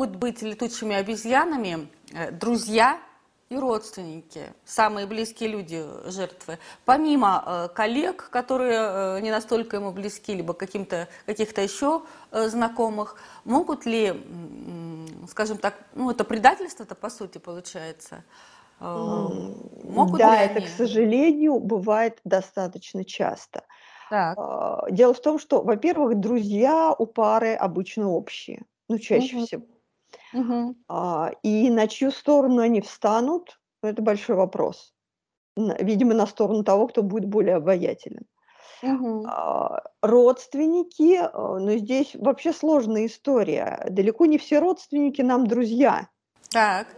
могут быть летучими обезьянами э, друзья и родственники, самые близкие люди жертвы, помимо э, коллег, которые э, не настолько ему близки, либо каким-то, каких-то еще знакомых, могут ли, скажем так, ну это предательство-то по сути получается, могут Да, ли это, к они? сожалению, бывает достаточно часто. Так. А, Дело в том, что, во-первых, друзья у пары обычно общие, ну, чаще Мгм. всего. Мгм. А, И на чью сторону они встанут, ну, это большой вопрос. Видимо, на сторону того, кто будет более обаятелен. А, Родственники, э, но здесь вообще сложная история. Далеко не все родственники нам друзья. Так.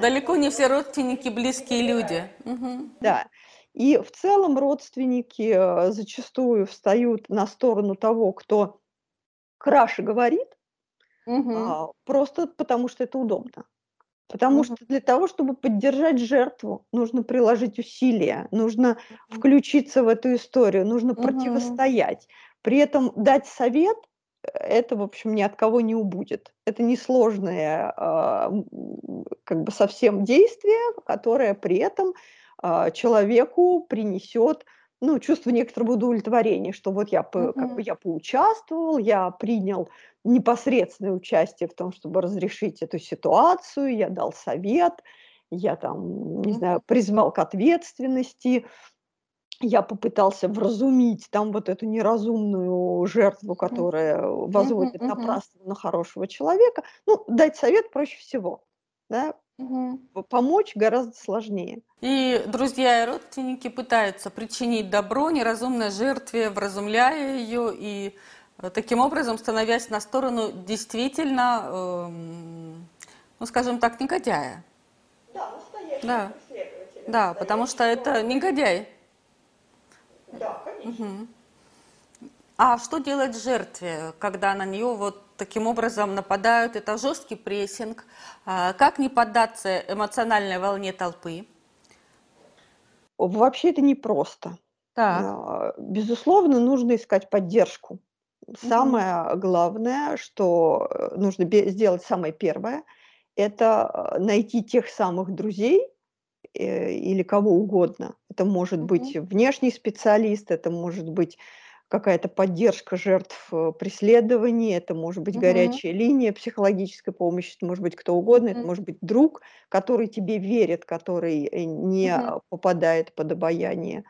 Далеко не все родственники близкие люди. Мгм. Да. И в целом родственники э, зачастую встают на сторону того, кто краше говорит, А, просто потому что это удобно. Потому Мгм. что для того, чтобы поддержать жертву, нужно приложить усилия, нужно включиться в эту историю, нужно Мгм. противостоять. При этом дать совет, э, это, в общем, ни от кого не убудет. Это несложное а, как бы совсем действие, которое при этом а, человеку принесет ну, чувство некоторого удовлетворения, что вот я, по- как бы я поучаствовал, я принял непосредственное участие в том, чтобы разрешить эту ситуацию, я дал совет, я там, не знаю, призвал к ответственности, я попытался вразумить там вот эту неразумную жертву, которая возводит напрасно на хорошего человека. Ну, дать совет проще всего, да, Мгм. помочь гораздо сложнее. И друзья и родственники пытаются причинить добро неразумной жертве, вразумляя ее и э, таким образом становясь на сторону действительно, эм, ну скажем так, негодяя. Да, настоящий Да. преследователь. Да, потому что это негодяй. Да, конечно. А что делать жертве, когда на нее вот таким образом нападают? Это жесткий прессинг. А, Как не поддаться эмоциональной волне толпы? Вообще это непросто. Так. А, Безусловно, нужно искать поддержку. Самое главное, что э, нужно сделать самое первое, это э, найти тех самых друзей э, или кого угодно. Это может быть внешний специалист, это может быть какая-то поддержка жертв э, преследований, это может быть горячая линия психологической помощи, это может быть кто угодно, это может быть друг, который тебе верит, который э, не попадает под обаяние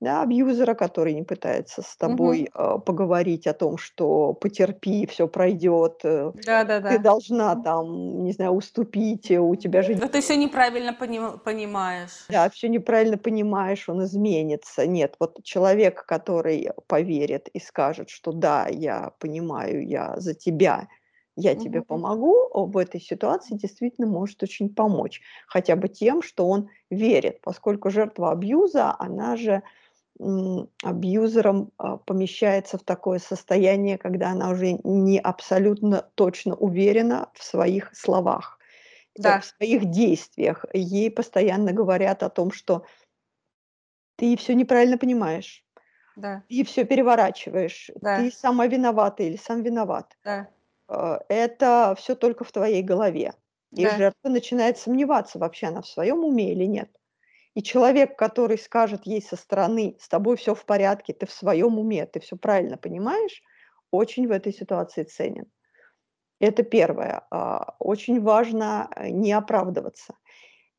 да, абьюзера, который не пытается с тобой, а, поговорить о том, что потерпи, все пройдет, э, Да-да-да. ты должна там, не знаю, уступить, э, у тебя же Да ты все неправильно поним- понимаешь. да, все неправильно понимаешь, он изменится. Нет, вот человек, который поверит и скажет, что да, я понимаю, я за тебя, я тебе Мгм. помогу, в этой ситуации действительно может очень помочь. Хотя бы тем, что он верит, поскольку жертва абьюза, она же абьюзером а, помещается в такое состояние, когда она уже не абсолютно точно уверена в своих словах, э, в Да, своих действиях. Ей постоянно говорят о том, что ты все неправильно понимаешь, да, ты все переворачиваешь, ты да, сама виновата или сам виноват. да, Э, Это все только в твоей голове. И да. жертва начинает сомневаться, вообще она в своем уме или нет. И человек, который скажет ей со стороны: "С тобой все в порядке, ты в своем уме, ты все правильно понимаешь", очень в этой ситуации ценен. Это первое. А, очень важно, э, не оправдываться.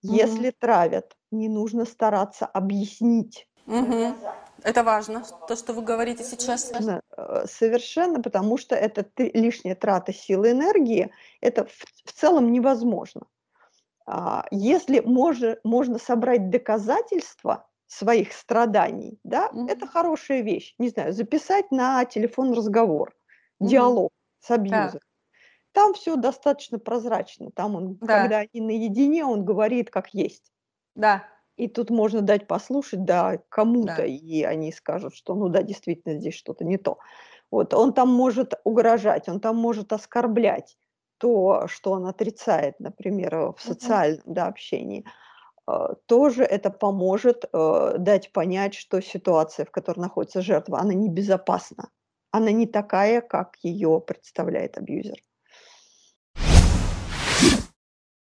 Мгм. Если травят, не нужно стараться объяснить. Мгм. Это важно, то, что вы говорите сейчас. Нужно, э, совершенно, потому что это лишняя трата силы и энергии. Это в в целом невозможно. А, если може можно собрать доказательства своих страданий, да, это Мгм. хорошая вещь. Не знаю, записать на телефон разговор, Мгм. диалог с Так, абьюзером. Там все достаточно прозрачно. Там он, да, когда они наедине, он говорит как есть. да, И тут можно дать послушать, да, кому-то, да. и они скажут, что ну да, действительно, здесь что-то не то. Вот он там может угрожать, он там может оскорблять то, что он отрицает, например, э, в социальном, да, общении. Э, тоже это поможет, э, дать понять, что ситуация, в которой находится жертва, она небезопасна. Она не такая, как ее представляет абьюзер.